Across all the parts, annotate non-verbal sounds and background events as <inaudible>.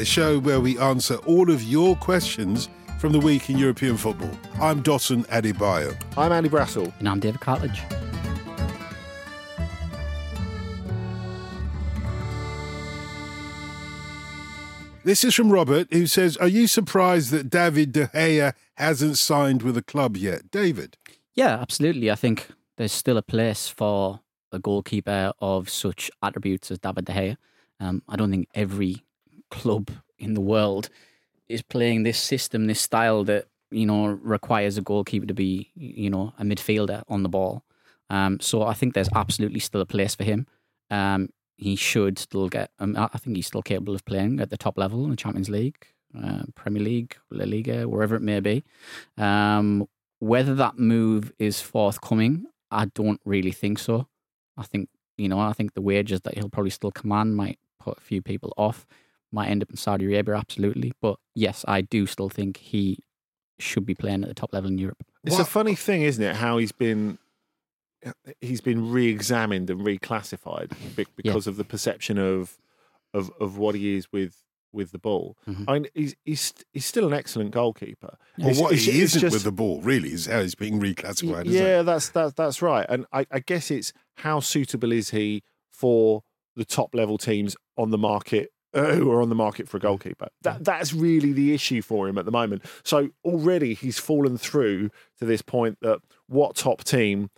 the show where we answer all of your questions from the week in European football. I'm Dotun Adebayo. I'm Andy Brassel. And I'm David Cartlidge. This is from Robert, who says, Are you surprised that David De Gea hasn't signed with a club yet? David? Yeah, absolutely. I think there's still a place for a goalkeeper of such attributes as David De Gea. Um, I don't think every club in the world is playing this system, this style that you know requires a goalkeeper to be, you know, a midfielder on the ball. Um, so I think there's absolutely still a place for him. Um, he should still get. Um, I think he's still capable of playing at the top level in the Champions League, uh, Premier League, La Liga, wherever it may be. Um, whether that move is forthcoming, I don't really think so. I think you know, I think the wages that he'll probably still command might put a few people off. Might end up in Saudi Arabia, absolutely. But yes, I do still think he should be playing at the top level in Europe. It's a funny thing, isn't it? How he's been he's been re-examined and reclassified be- <laughs> because of the perception of of of what he is with with the ball. Mm-hmm. I mean, he's he's he's still an excellent goalkeeper. Well, It's- what it's- he isn't just- with the ball, really, is how he's being reclassified. isn't yeah, that's that's that's right. And I, I guess it's how suitable is he for the top level teams on the market uh, who are on the market for a hmm. goalkeeper. That hmm. that's really the issue for him at the moment. So already he's fallen through to this point that what top team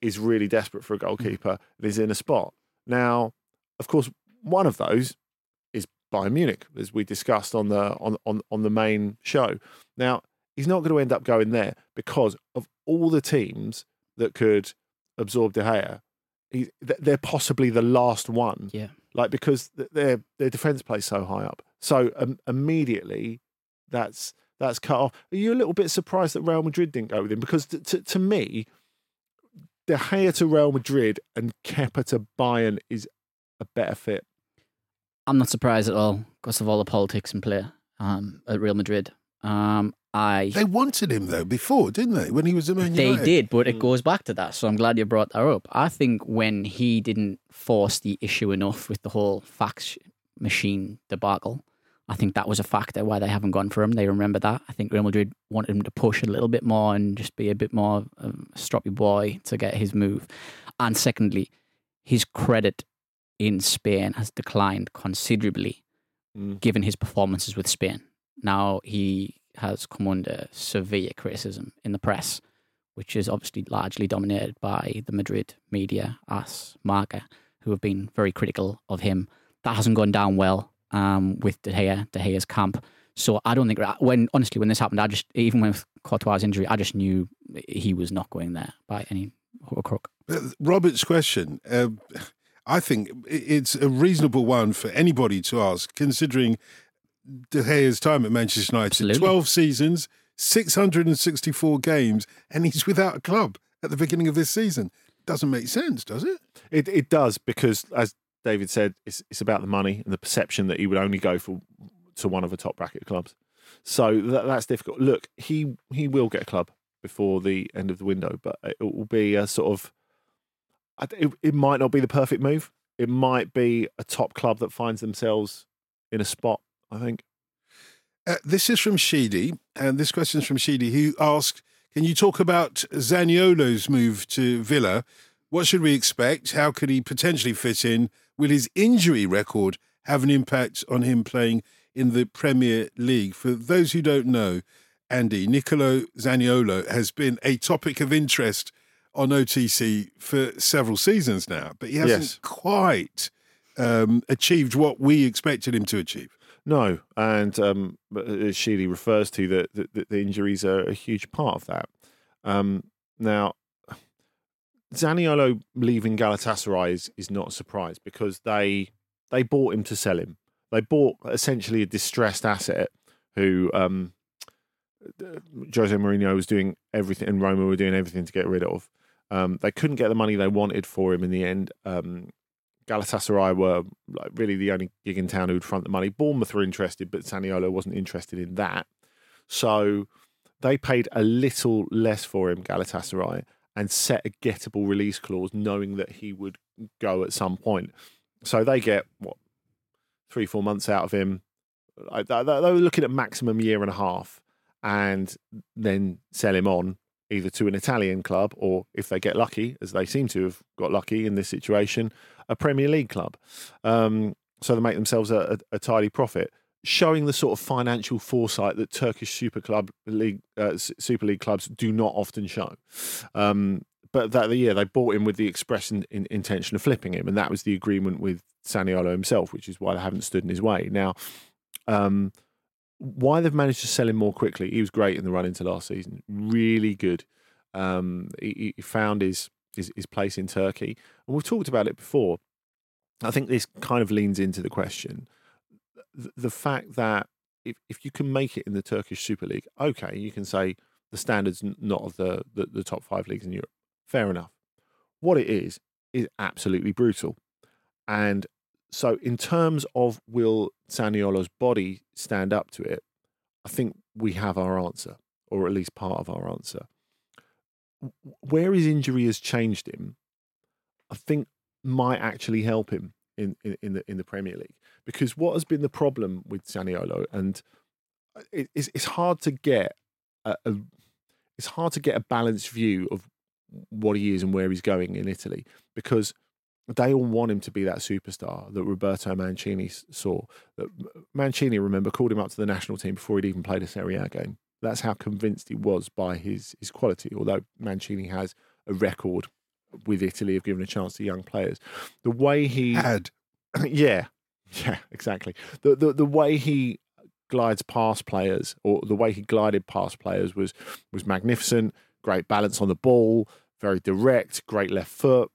is really desperate for a hmm. goalkeeper and is in a spot. Now, of course, one of those is Bayern Munich, as we discussed on the on on, on the main show. Now, he's not going to end up going there because of all the teams that could absorb De Gea. He, they're possibly the last one. Yeah. Like because their their defense plays so high up. So um, immediately, that's that's cut off. Are you a little bit surprised that Real Madrid didn't go with him? Because t- t- to me, De Gea to Real Madrid and Kepa to Bayern is a better fit. I'm not surprised at all because of all the politics in play um, at Real Madrid. Um, I They wanted him, though, before, didn't they? When he was at Man They United. did, but it goes back to that. So I'm glad you brought that up. I think when he didn't force the issue enough with the whole fax machine debacle, I think that was a factor why they haven't gone for him. They remember that. I think Real Madrid wanted him to push a little bit more and just be a bit more um, stroppy boy to get his move. And secondly, his credit in Spain has declined considerably Mm. given his performances with Spain. Now he has come under severe criticism in the press, which is obviously largely dominated by the Madrid media, as Marca, who have been very critical of him. That hasn't gone down well um, with De Gea, De Gea's camp. So I don't think when honestly when this happened, I just even with Courtois' injury, I just knew he was not going there by any crook. Uh, Robert's question, uh, I think it's a reasonable one for anybody to ask, considering De Gea's time at Manchester United. Absolutely. 12 seasons, 664 games, and he's without a club at the beginning of this season. Doesn't make sense, does it? It it does because, as David said, it's it's about the money and the perception that he would only go for to one of the top bracket clubs. So that, that's difficult. Look, he he will get a club before the end of the window, but it will be a sort of. It, it might not be the perfect move. It might be a top club that finds themselves in a spot. I think. Uh, this is from Sheedy, and this question is from Sheedy, who asked, "Can you talk about Zaniolo's move to Villa? What should we expect? How could he potentially fit in? Will his injury record have an impact on him playing in the Premier League?" For those who don't know, Andy Nicolo Zaniolo has been a topic of interest on OTC for several seasons now, but he hasn't Yes. quite um, achieved what we expected him to achieve. No, and um, as Sheely refers to, that the, the, injuries are a huge part of that. Um, now, Zaniolo leaving Galatasaray is, is not a surprise because they they bought him to sell him. They bought essentially a distressed asset who um, Jose Mourinho was doing everything, and Roma were doing everything to get rid of. Um, they couldn't get the money they wanted for him in the end. Um, Galatasaray were like really the only gig in town who would front the money. Bournemouth were interested, but Zaniolo wasn't interested in that. So they paid a little less for him, Galatasaray, and set a gettable release clause, knowing that he would go at some point. So they get what three, four months out of him. They were looking at maximum year and a half, and then sell him on either to an Italian club or, if they get lucky, as they seem to have got lucky in this situation, a Premier League club. Um, so they make themselves a, a, a tidy profit, showing the sort of financial foresight that Turkish Super Club League, uh, Super League clubs do not often show. Um, but that the year they bought him with the express in, in, intention of flipping him, and that was the agreement with Zaniolo himself, which is why they haven't stood in his way. Now, um, why they've managed to sell him more quickly? He was great in the run into last season, really good. Um, he, he found his, his his place in Turkey, and we've talked about it before. I think this kind of leans into the question: the, the fact that if if you can make it in the Turkish Super League, okay, you can say the standards not of the, the the top five leagues in Europe. Fair enough. What it is is absolutely brutal, and so in terms of will Zaniolo's body stand up to it, I think we have our answer, or at least part of our answer. Where his injury has changed him, I think might actually help him in, in, in the in the Premier League because what has been the problem with Zaniolo and uh, it, it's it's hard to get a, a it's hard to get a balanced view of what he is and where he's going in Italy because they all want him to be that superstar that Roberto Mancini saw. Mancini, remember, called him up to the national team before he'd even played a Serie A game. That's how convinced he was by his his quality. Although Mancini has a record with Italy of giving a chance to young players, the way he Had <clears throat> yeah, yeah, exactly. The, the the way he glides past players, or the way he glided past players, was was magnificent. Great balance on the ball, very direct, great left foot.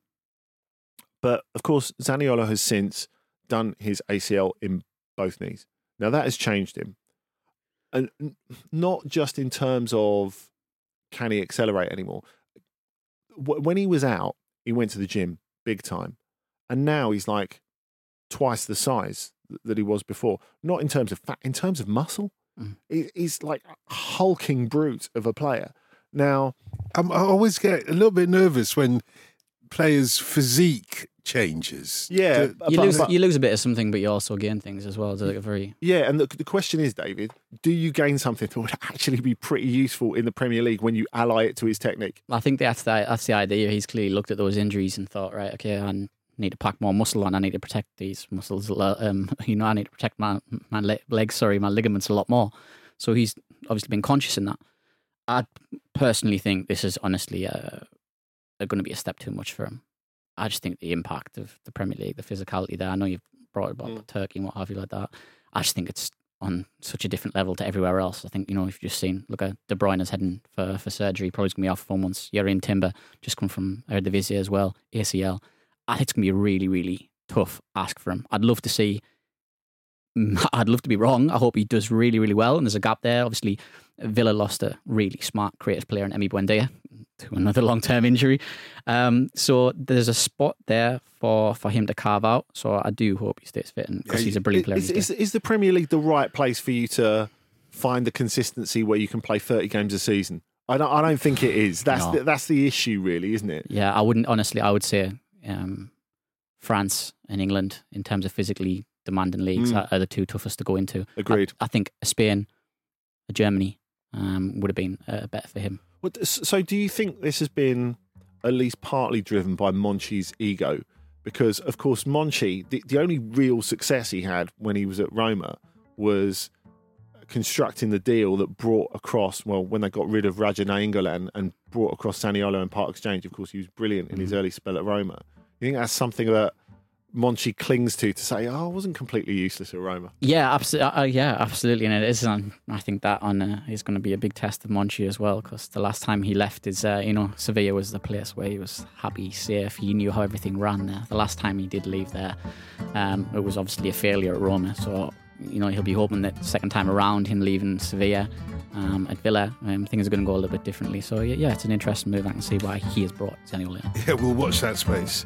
But of course, Zaniolo has since done his ACL in both knees. Now that has changed him, and not just in terms of can he accelerate anymore. When he was out, he went to the gym big time, and now he's like twice the size that he was before. Not in terms of fat, in terms of muscle. Mm. He- He's like a hulking brute of a player. Now, Um, I always get a little bit nervous when players' physique changes. Yeah, Do- You but- lose but- you lose a bit of something, but you also gain things as well. It's like a very Yeah, and the, the question is, David, do you gain something that would actually be pretty useful in the Premier League when you ally it to his technique? I think that's the that's the idea. He's clearly looked at those injuries and thought, right, okay, I need to pack more muscle on. I need to protect these muscles. Um, <laughs> you know, I need to protect my my le- legs. Sorry, my ligaments a lot more. So he's obviously been conscious in that. I personally think this is honestly uh, going to be a step too much for him. I just think the impact of the Premier League, the physicality there. I know you've brought it up Mm. Turkey and what have you like that. I just think it's on such a different level to everywhere else. I think you know if you've just seen look at De Bruyne is heading for for surgery, probably going to be off for four months. Jurrien Timber just come from Eredivisie as well, ACL. I think it's going to be a really really tough ask for him. I'd love to see. <laughs> I'd love to be wrong. I hope he does really really well. And there's a gap there. Obviously, Villa lost a really smart, creative player in Emi Buendia to another long term injury. Um, so there's a spot there for for him to carve out. So I do hope he stays fit because Yeah, he's a brilliant player. Is, is, is the Premier League the right place for you to find the consistency where you can play 30 games a season? I don't, I don't think it is. That's, No. the, that's the issue, really, isn't it? Yeah, I wouldn't honestly. I would say um, France and England, in terms of physically demanding leagues, Mm. are, are the two toughest to go into. Agreed. I, I think Spain, Germany um, would have been uh, better for him. So, do you think this has been at least partly driven by Monchi's ego? Because, of course, Monchi, the, the only real success he had when he was at Roma was constructing the deal that brought across, well, when they got rid of Raja Nainggolan and brought across Zaniolo and Part Exchange. Of course, he was brilliant in his early spell at Roma. You think that's something that Monchi clings to to say, oh, I wasn't completely useless at Roma? Yeah, absolutely. Uh, yeah, absolutely, and it is. And I think that on uh, is going to be a big test of Monchi as well, because the last time he left is, uh, you know, Sevilla was the place where he was happy, safe. He knew how everything ran there. The last time he did leave there, um, it was obviously a failure at Roma. So you know he'll be hoping that second time around, him leaving Sevilla um, at Villa, um, things are going to go a little bit differently. So yeah, yeah, it's an interesting move. I can see why he has brought Zaniolo. in. Yeah, we'll watch that space.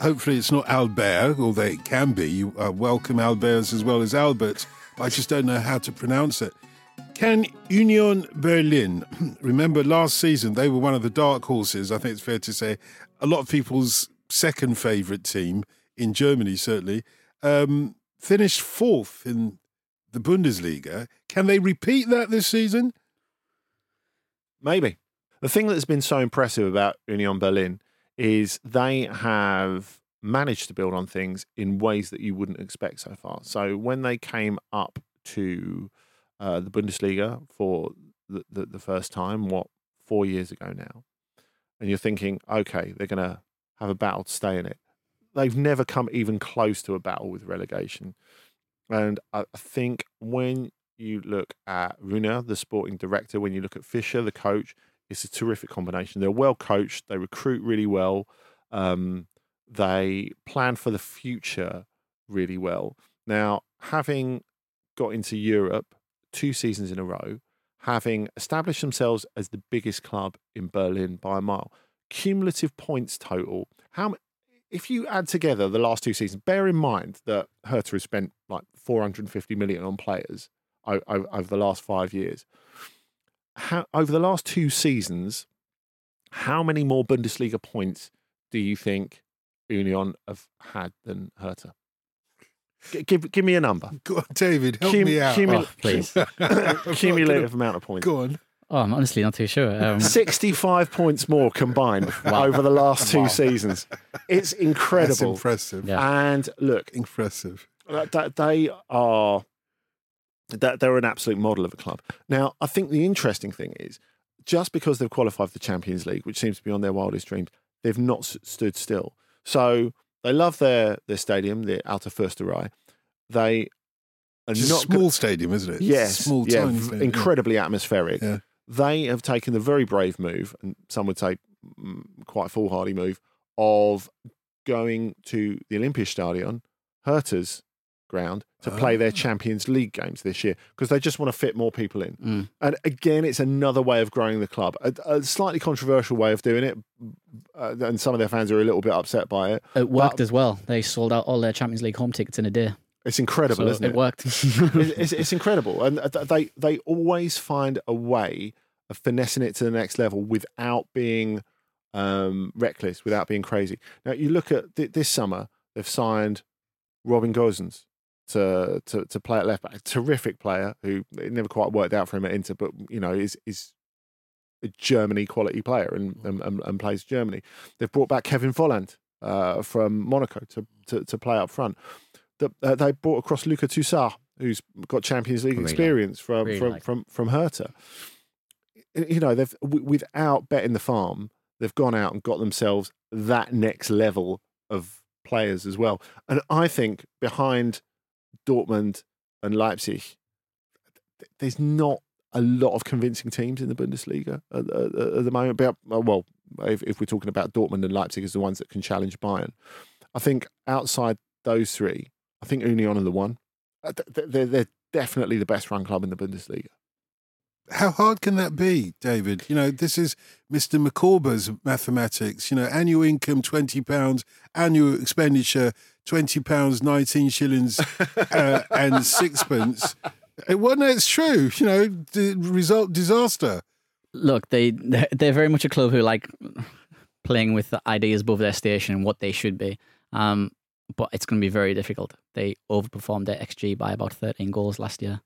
Hopefully, it's not Albert, although it can be. You welcome Alberts as well as Albert. But I just don't know how to pronounce it. Can Union Berlin, <clears throat> remember last season, they were one of the dark horses, I think it's fair to say, a lot of people's second favourite team in Germany, certainly, um, finished fourth in the Bundesliga. Can they repeat that this season? Maybe. The thing that's been so impressive about Union Berlin is they have managed to build on things in ways that you wouldn't expect so far. So when they came up to uh, the Bundesliga for the, the, the first time, what, four years ago now, and you're thinking, okay, they're going to have a battle to stay in it. They've never come even close to a battle with relegation. And I think when you look at Ruhnert, the sporting director, when you look at Fischer, the coach, it's a terrific combination. They're well coached. They recruit really well. Um, they plan for the future really well. Now, having got into Europe two seasons in a row, having established themselves as the biggest club in Berlin by a mile, cumulative points total. How if you add together the last two seasons, bear in mind that Hertha has spent like 450 million on players o- o- over the last five years. How, over the last two seasons, how many more Bundesliga points do you think Union have had than Hertha? G- give give me a number. Go on, David, help Cum- me out. cumul- Oh, please. <laughs> <laughs> cumulative amount of points. Go on. Oh, I'm honestly not too sure. Um, 65 points more combined <laughs> over the last two seasons. It's That's incredible. impressive. Yeah. And look, Impressive. that, that they are that they're an absolute model of a club. Now, I think the interesting thing is just because they've qualified for the Champions League, which seems to be on their wildest dreams, they've not s- stood still. So they love their their stadium, the Alte Försterei. They are It's a not small stadium, isn't it? Yes, Small, yeah, tiny v- stadium. incredibly atmospheric. Yeah. They have taken the very brave move, and some would say mm, quite a foolhardy move, of going to the Olympiastadion, Hertha's ground, to play their. Champions League games this year because they just want to fit more people in. Mm. And again, it's another way of growing the club, a, a slightly controversial way of doing it, uh, and some of their fans are a little bit upset by it. it worked But as well. They sold out all their Champions League home tickets in a day. It's incredible, So isn't it it? worked. <laughs> it's, it's, it's incredible, and uh, they they always find a way of finessing it to the next level without being um, reckless, without being crazy. Now you look at th- this summer; they've signed Robin Gosens to, to to play at left back. Terrific player who it never quite worked out for him at Inter, but you know is is a Germany quality player and and, and, and plays Germany. They've brought back Kevin Volland uh, from Monaco to, to to play up front. The, uh, they brought across Luca Tousart, who's got Champions League Really like- experience from really from, like. from from Hertha. You know, they've without betting the farm, they've gone out and got themselves that next level of players as well. And I think behind Dortmund and Leipzig, there's not a lot of convincing teams in the Bundesliga at, the moment. Uh, well, if, if we're talking about Dortmund and Leipzig as the ones that can challenge Bayern, I think outside those three, I think Union are the one. Uh, th- th- They're, they're definitely the best run club in the Bundesliga. How hard can that be, David? You know, this is Mr. Micawber's mathematics. You know, annual income twenty pounds, annual expenditure twenty pounds, nineteen shillings, uh, <laughs> and sixpence. It wasn't. It's true. You know, the result disaster. Look, they they're, they're very much a club who like playing with the ideas above their station and what they should be. Um, but it's going to be very difficult. They overperformed their XG by about 13 goals last year.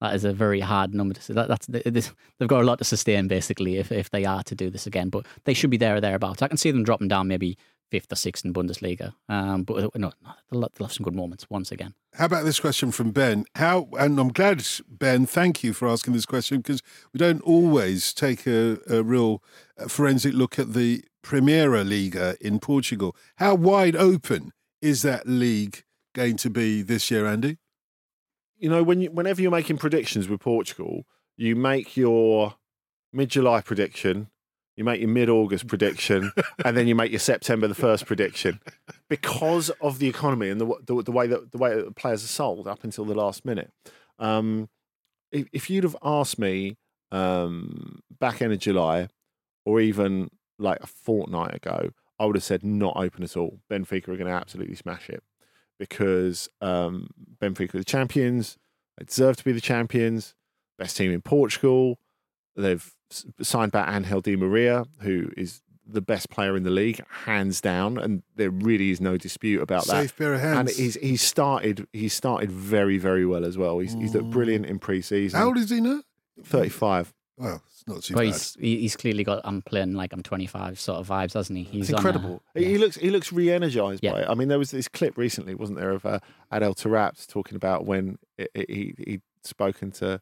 That is a very hard number to say. That, that's this, they've got a lot to sustain basically if if they are to do this again. But they should be there or thereabouts. I can see them dropping down maybe fifth or sixth in Bundesliga. Um, but no, no they'll, they'll have some good moments once again. How about this question from Ben? How and I'm glad Ben, thank you for asking this question because we don't always take a, a real uh, forensic look at the Primeira Liga in Portugal. How wide open is that league going to be this year, Andy? you know, when you, whenever you're making predictions with Portugal, you make your mid July prediction, you make your mid August prediction, and then you make your September the first prediction because of the economy and the, the, the way that the way that players are sold up until the last minute. Um, if, if you'd have asked me um, back end of July, or even like a fortnight ago, I would have said not open at all. Benfica are going to absolutely smash it because um, Benfica are the champions. They deserve to be the champions. Best team in Portugal. They've signed by Angel Di Maria, who is the best player in the league, hands down, and there really is no dispute about that. Safe pair of hands. And he's he's started he's started very very well as well. He's he's looked brilliant in pre-season. How old is he now? Thirty five. Well, it's not too But bad. he's he's clearly got I'm playing like I'm 25 sort of vibes, hasn't he? He's It's on a- incredible. He looks he looks re-energized Yeah. by it. I mean, there was this clip recently, wasn't there, of uh, Adel Taarabt talking about when it, it, he he'd spoken to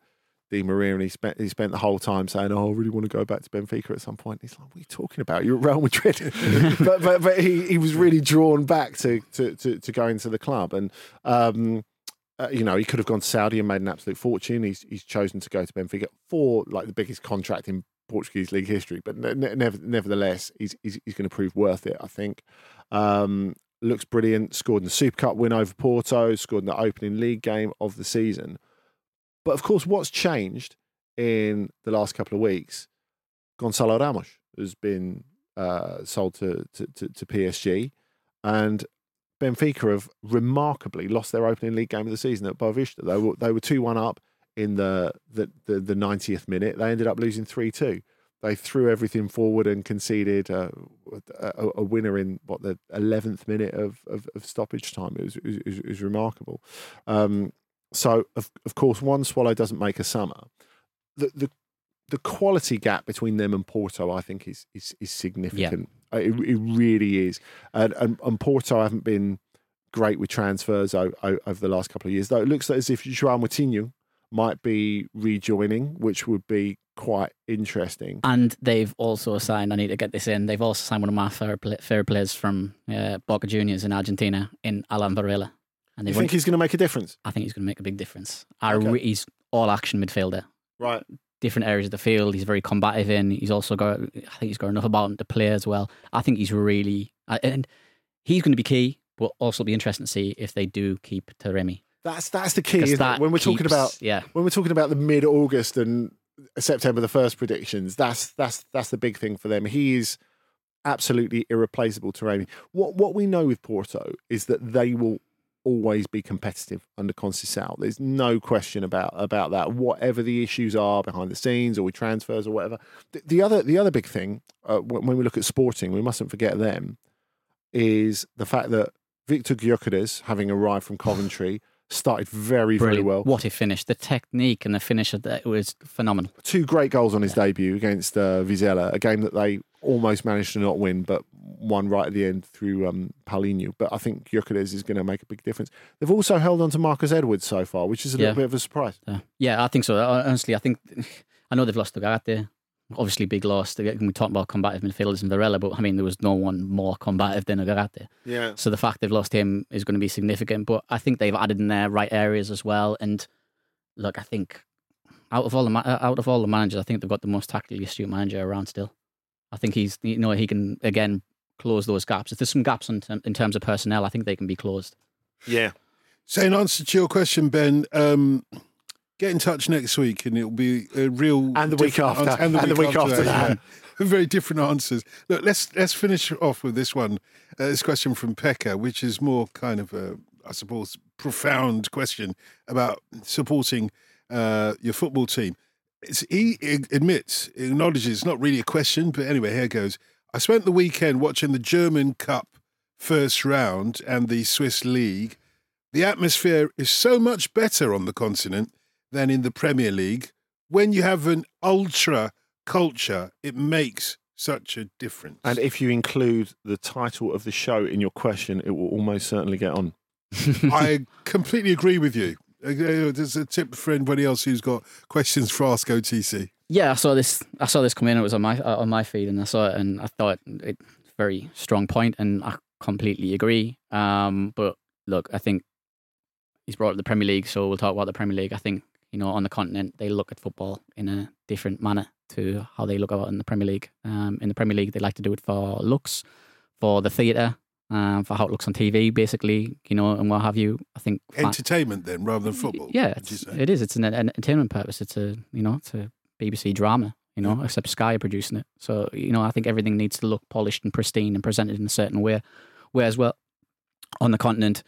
Di Maria and he spent he spent the whole time saying, "Oh, I really want to go back to Benfica at some point." He's like, "What are you talking about? You're at Real Madrid." <laughs> but but but he, he was really drawn back to to to, to going to the club and. Um, uh, you know, he could have gone to Saudi and made an absolute fortune. He's he's chosen to go to Benfica for like the biggest contract in Portuguese league history. But ne- ne- never, nevertheless, he's, he's, he's going to prove worth it, I think. Um, looks brilliant. Scored in the Super Cup win over Porto, scored in the opening league game of the season. But of course, what's changed in the last couple of weeks? Gonzalo Ramos has been uh, sold to, to, to, to PSG, and Benfica have remarkably lost their opening league game of the season at Boavista. They were they were two one up in the the the, 90th minute. They ended up losing three two. They threw everything forward and conceded uh, a, a, winner in what the 11th minute of, of, of stoppage time. It was, it was, it was remarkable. Um, so of of course, one swallow doesn't make a summer. The the the quality gap between them and Porto, I think, is is, is significant. Yeah. It, it really is. And, and, and Porto haven't been great with transfers over, over, the last couple of years. Though it looks as if João Moutinho might be rejoining, which would be quite interesting. And they've also signed. I need to get this in. They've also signed one of my favorite, favorite players from uh, Boca Juniors in Argentina, in Alan Varela. And you think he's going to make a difference? I think he's going to make a big difference. Okay. he's all action midfielder. Right. Different areas of the field. He's very combative in. He's also got. I think he's got enough about him to play as well. I think he's really and he's going to be key. But also be interesting to see if they do keep Taremi. That's that's the key. That when we're keeps, talking about yeah. when we're talking about the mid August and September the first predictions, that's that's that's the big thing for them. He is absolutely irreplaceable Taremi. What what we know with Porto is that they will always be competitive under Conceição. There's no question about about that. Whatever the issues are behind the scenes or with transfers or whatever. The, the other the other big thing uh, when we look at Sporting, we mustn't forget them is the fact that Viktor Gyökeres, having arrived from <sighs> Coventry. Started very, Brilliant. very well. What he finished, the technique and the finish of that was phenomenal. Two great goals on his yeah. debut against uh, Vizela, a game that they almost managed to not win, but won right at the end through um, Paulinho. But I think Gyökeres is going to make a big difference. They've also held on to Marcus Edwards so far, which is a yeah. little bit of a surprise. Yeah. yeah, I think so. Honestly, I think I know they've lost Ugarte. Obviously, big loss. We talk about combative midfielders and Varela, but I mean, there was no one more combative than Ugarte. Yeah. So the fact they've lost him is going to be significant. But I think they've added in their right areas as well. And look, I think out of all the out of all the managers, I think they've got the most tactically astute manager around still. I think he's you know he can again close those gaps. If there's some gaps in, in terms of personnel, I think they can be closed. Yeah. So in answer to your question, Ben, um, get in touch next week and it'll be a real and the week after answer, and the, and week, the week, after, after that. that. <laughs> Yeah. Very different answers. Look, let's let's finish off with this one. Uh, this question from Pekka, which is more kind of a, I suppose, profound question about supporting uh, your football team. It's, he admits, acknowledges it's not really a question, but anyway, here goes. I spent the weekend watching the German Cup first round and the Swiss League. The atmosphere is so much better on the continent than in the Premier League. When you have an ultra culture, it makes such a difference. And if you include the title of the show in your question, it will almost certainly get on. <laughs> I completely agree with you. There's a tip for anybody else who's got questions for Ask OTC. Yeah, I saw this. I saw this come in. It was on my uh, on my feed, and I saw it, and I thought it very strong point, and I completely agree. Um, but look, I think he's brought up the Premier League, so we'll talk about the Premier League. I think you know on the continent they look at football in a different manner to how they look at in the Premier League. Um, in the Premier League, they like to do it for looks, for the theatre, um, for how it looks on TV, basically, you know, and what have you. I think entertainment then, rather than football. Yeah, it's, it is. It's an, an, entertainment purpose. It's a you know, it's a BBC drama. You know, yeah. except Sky are producing it. So you know, I think everything needs to look polished and pristine and presented in a certain way. Whereas, well, on the continent,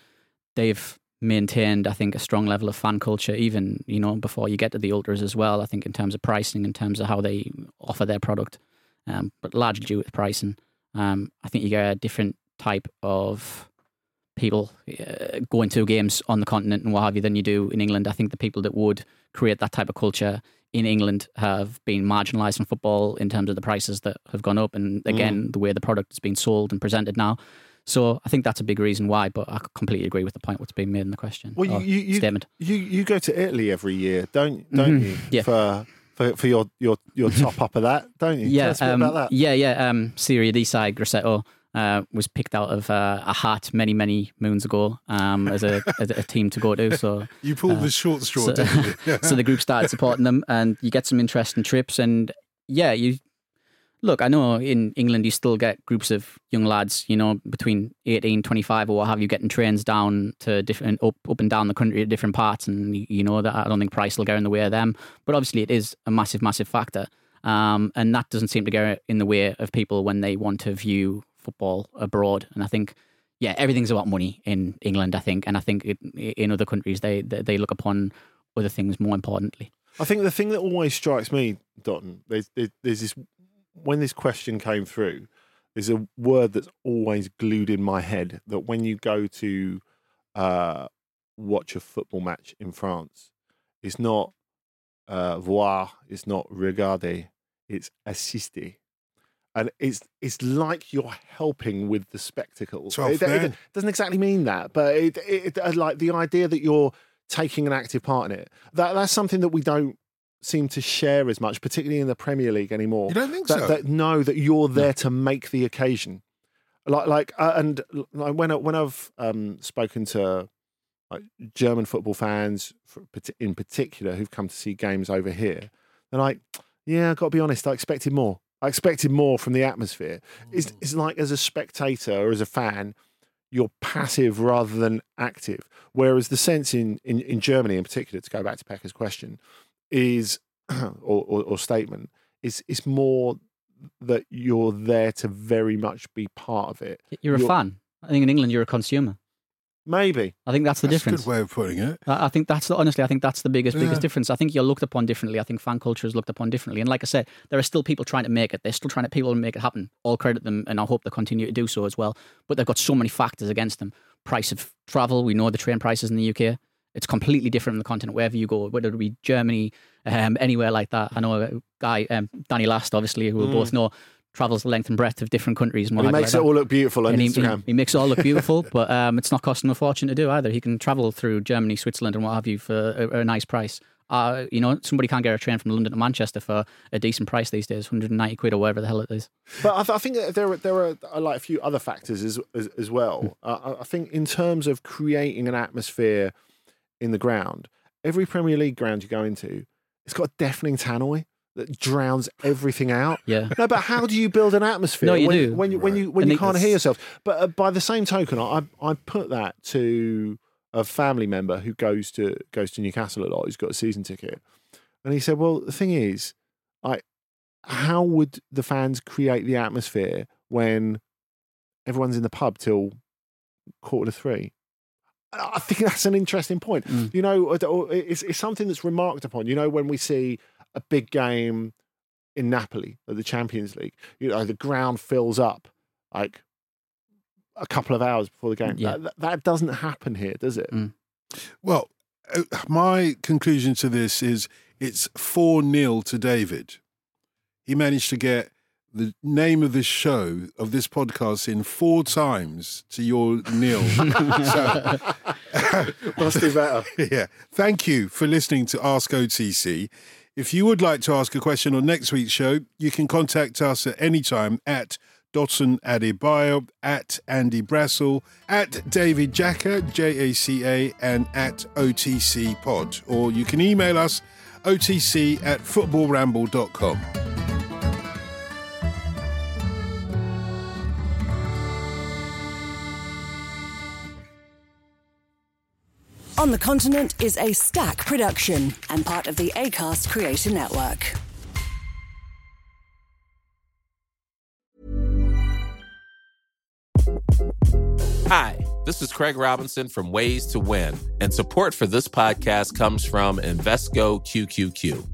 they've maintained, I think, a strong level of fan culture, even you know before you get to the ultras as well. I think in terms of pricing, in terms of how they offer their product, um, but largely due to pricing. Um, I think you get a different type of people uh, going to games on the continent and what have you than you do in England. I think the people that would create that type of culture in England have been marginalised from football in terms of the prices that have gone up and again mm. the way the product is being sold and presented now. So I think that's a big reason why, but I completely agree with the point what's being made in the question. Well, you you, statement. you you go to Italy every year, don't don't mm-hmm. you? Yeah. For for, for your, your, your <laughs> top up of that, don't you? Yeah, um, about that. Yeah, yeah. Um, Serie D side Grosseto uh, was picked out of uh, a hat many, many moons ago um, as, a, <laughs> as a team to go to. So you pulled uh, the short straw, so, didn't you? <laughs> so the group started supporting them, and you get some interesting trips. And yeah, you look. I know in England you still get groups of young lads, you know, between 18, 25 or what have you, getting trains down to different up up and down the country to different parts, and you know that I don't think price will go in the way of them. But obviously, it is a massive, massive factor, um, and that doesn't seem to go in the way of people when they want to view football abroad. And I think yeah, everything's about money in England, I think, and I think it, in other countries they they look upon other things more importantly. I think the thing that always strikes me, Dotun, there's, there's this when this question came through, there's a word that's always glued in my head that when you go to uh, watch a football match in France, it's not uh, voir, it's not regarder, it's assister and it's it's like you're helping with the spectacle. It, it, doesn't exactly mean that, but it, it, uh, like the idea that you're taking an active part in it. That that's something that we don't seem to share as much, particularly in the Premier League anymore. You don't think that, so? That know that you're there no. to make the occasion. Like like uh, and like when when I've um, spoken to like, German football fans in particular who've come to see games over here, they're like, "Yeah, I've got to be honest, I expected more." I expected more from the atmosphere. It's, mm. it's like as a spectator or as a fan, you're passive rather than active. Whereas the sense in, in, in Germany, in particular, to go back to Pekka's question, is <clears throat> or, or, or statement is is more that you're there to very much be part of it. You're a you're, fan. I think in England you're a consumer. Maybe. I think that's the that's difference. A good way of putting it. I think that's the, honestly, I think that's the biggest, biggest yeah. difference. I think you're looked upon differently. I think fan culture is looked upon differently. And like I said, there are still people trying to make it. They're still trying to people to make it happen. All credit them, and I hope they continue to do so as well. But they've got so many factors against them. Price of travel. We know the train prices in the UK. It's completely different on the continent wherever you go, whether it be Germany, um, anywhere like that. I know a guy, um, Danny Last, obviously, who we mm. both know travels the length and breadth of different countries. And he makes like it all look beautiful on and Instagram. He, he, makes it all look <laughs> beautiful, but um, it's not costing a fortune to do either. He can travel through Germany, Switzerland, and what have you for a, a nice price. Uh, you know, somebody can't get a train from London to Manchester for a decent price these days, 190 quid or whatever the hell it is. But I, th- I think there are, there are like a few other factors as as, as well. Uh, I think in terms of creating an atmosphere in the ground, every Premier League ground you go into, it's got a deafening tannoy that drowns everything out. Yeah. No, but how do you build an atmosphere? No, you when, do. when you when you when and you can't hear yourself. But uh, by the same token, I I put that to a family member who goes to goes to Newcastle a lot. Who's got a season ticket, and he said, "Well, the thing is, I how would the fans create the atmosphere when everyone's in the pub till quarter to three? I think that's an interesting point. Mm. You know, it's, it's something that's remarked upon. You know, when we see a big game in Napoli at the Champions League, you know, the ground fills up like a couple of hours before the game. Yeah. That, that doesn't happen here, does it? Mm. Well, uh, my conclusion to this is it's 4 0 to David. He managed to get the name of this show, of this podcast, in four times to your nil. <laughs> so, Must be better. <laughs> Yeah. Thank you for listening to Ask OTC. If you would like to ask a question on next week's show, you can contact us at any time at Dotun Adebayo, at Andy Brassel, at David Jacker, J A C A, and at OTC Pod. Or you can email us otc at footballramble.com. On the Continent is a Stak production and part of the ACAST Creator Network. Hi, this is Craig Robinson from Ways to Win, and support for this podcast comes from Invesco QQQ.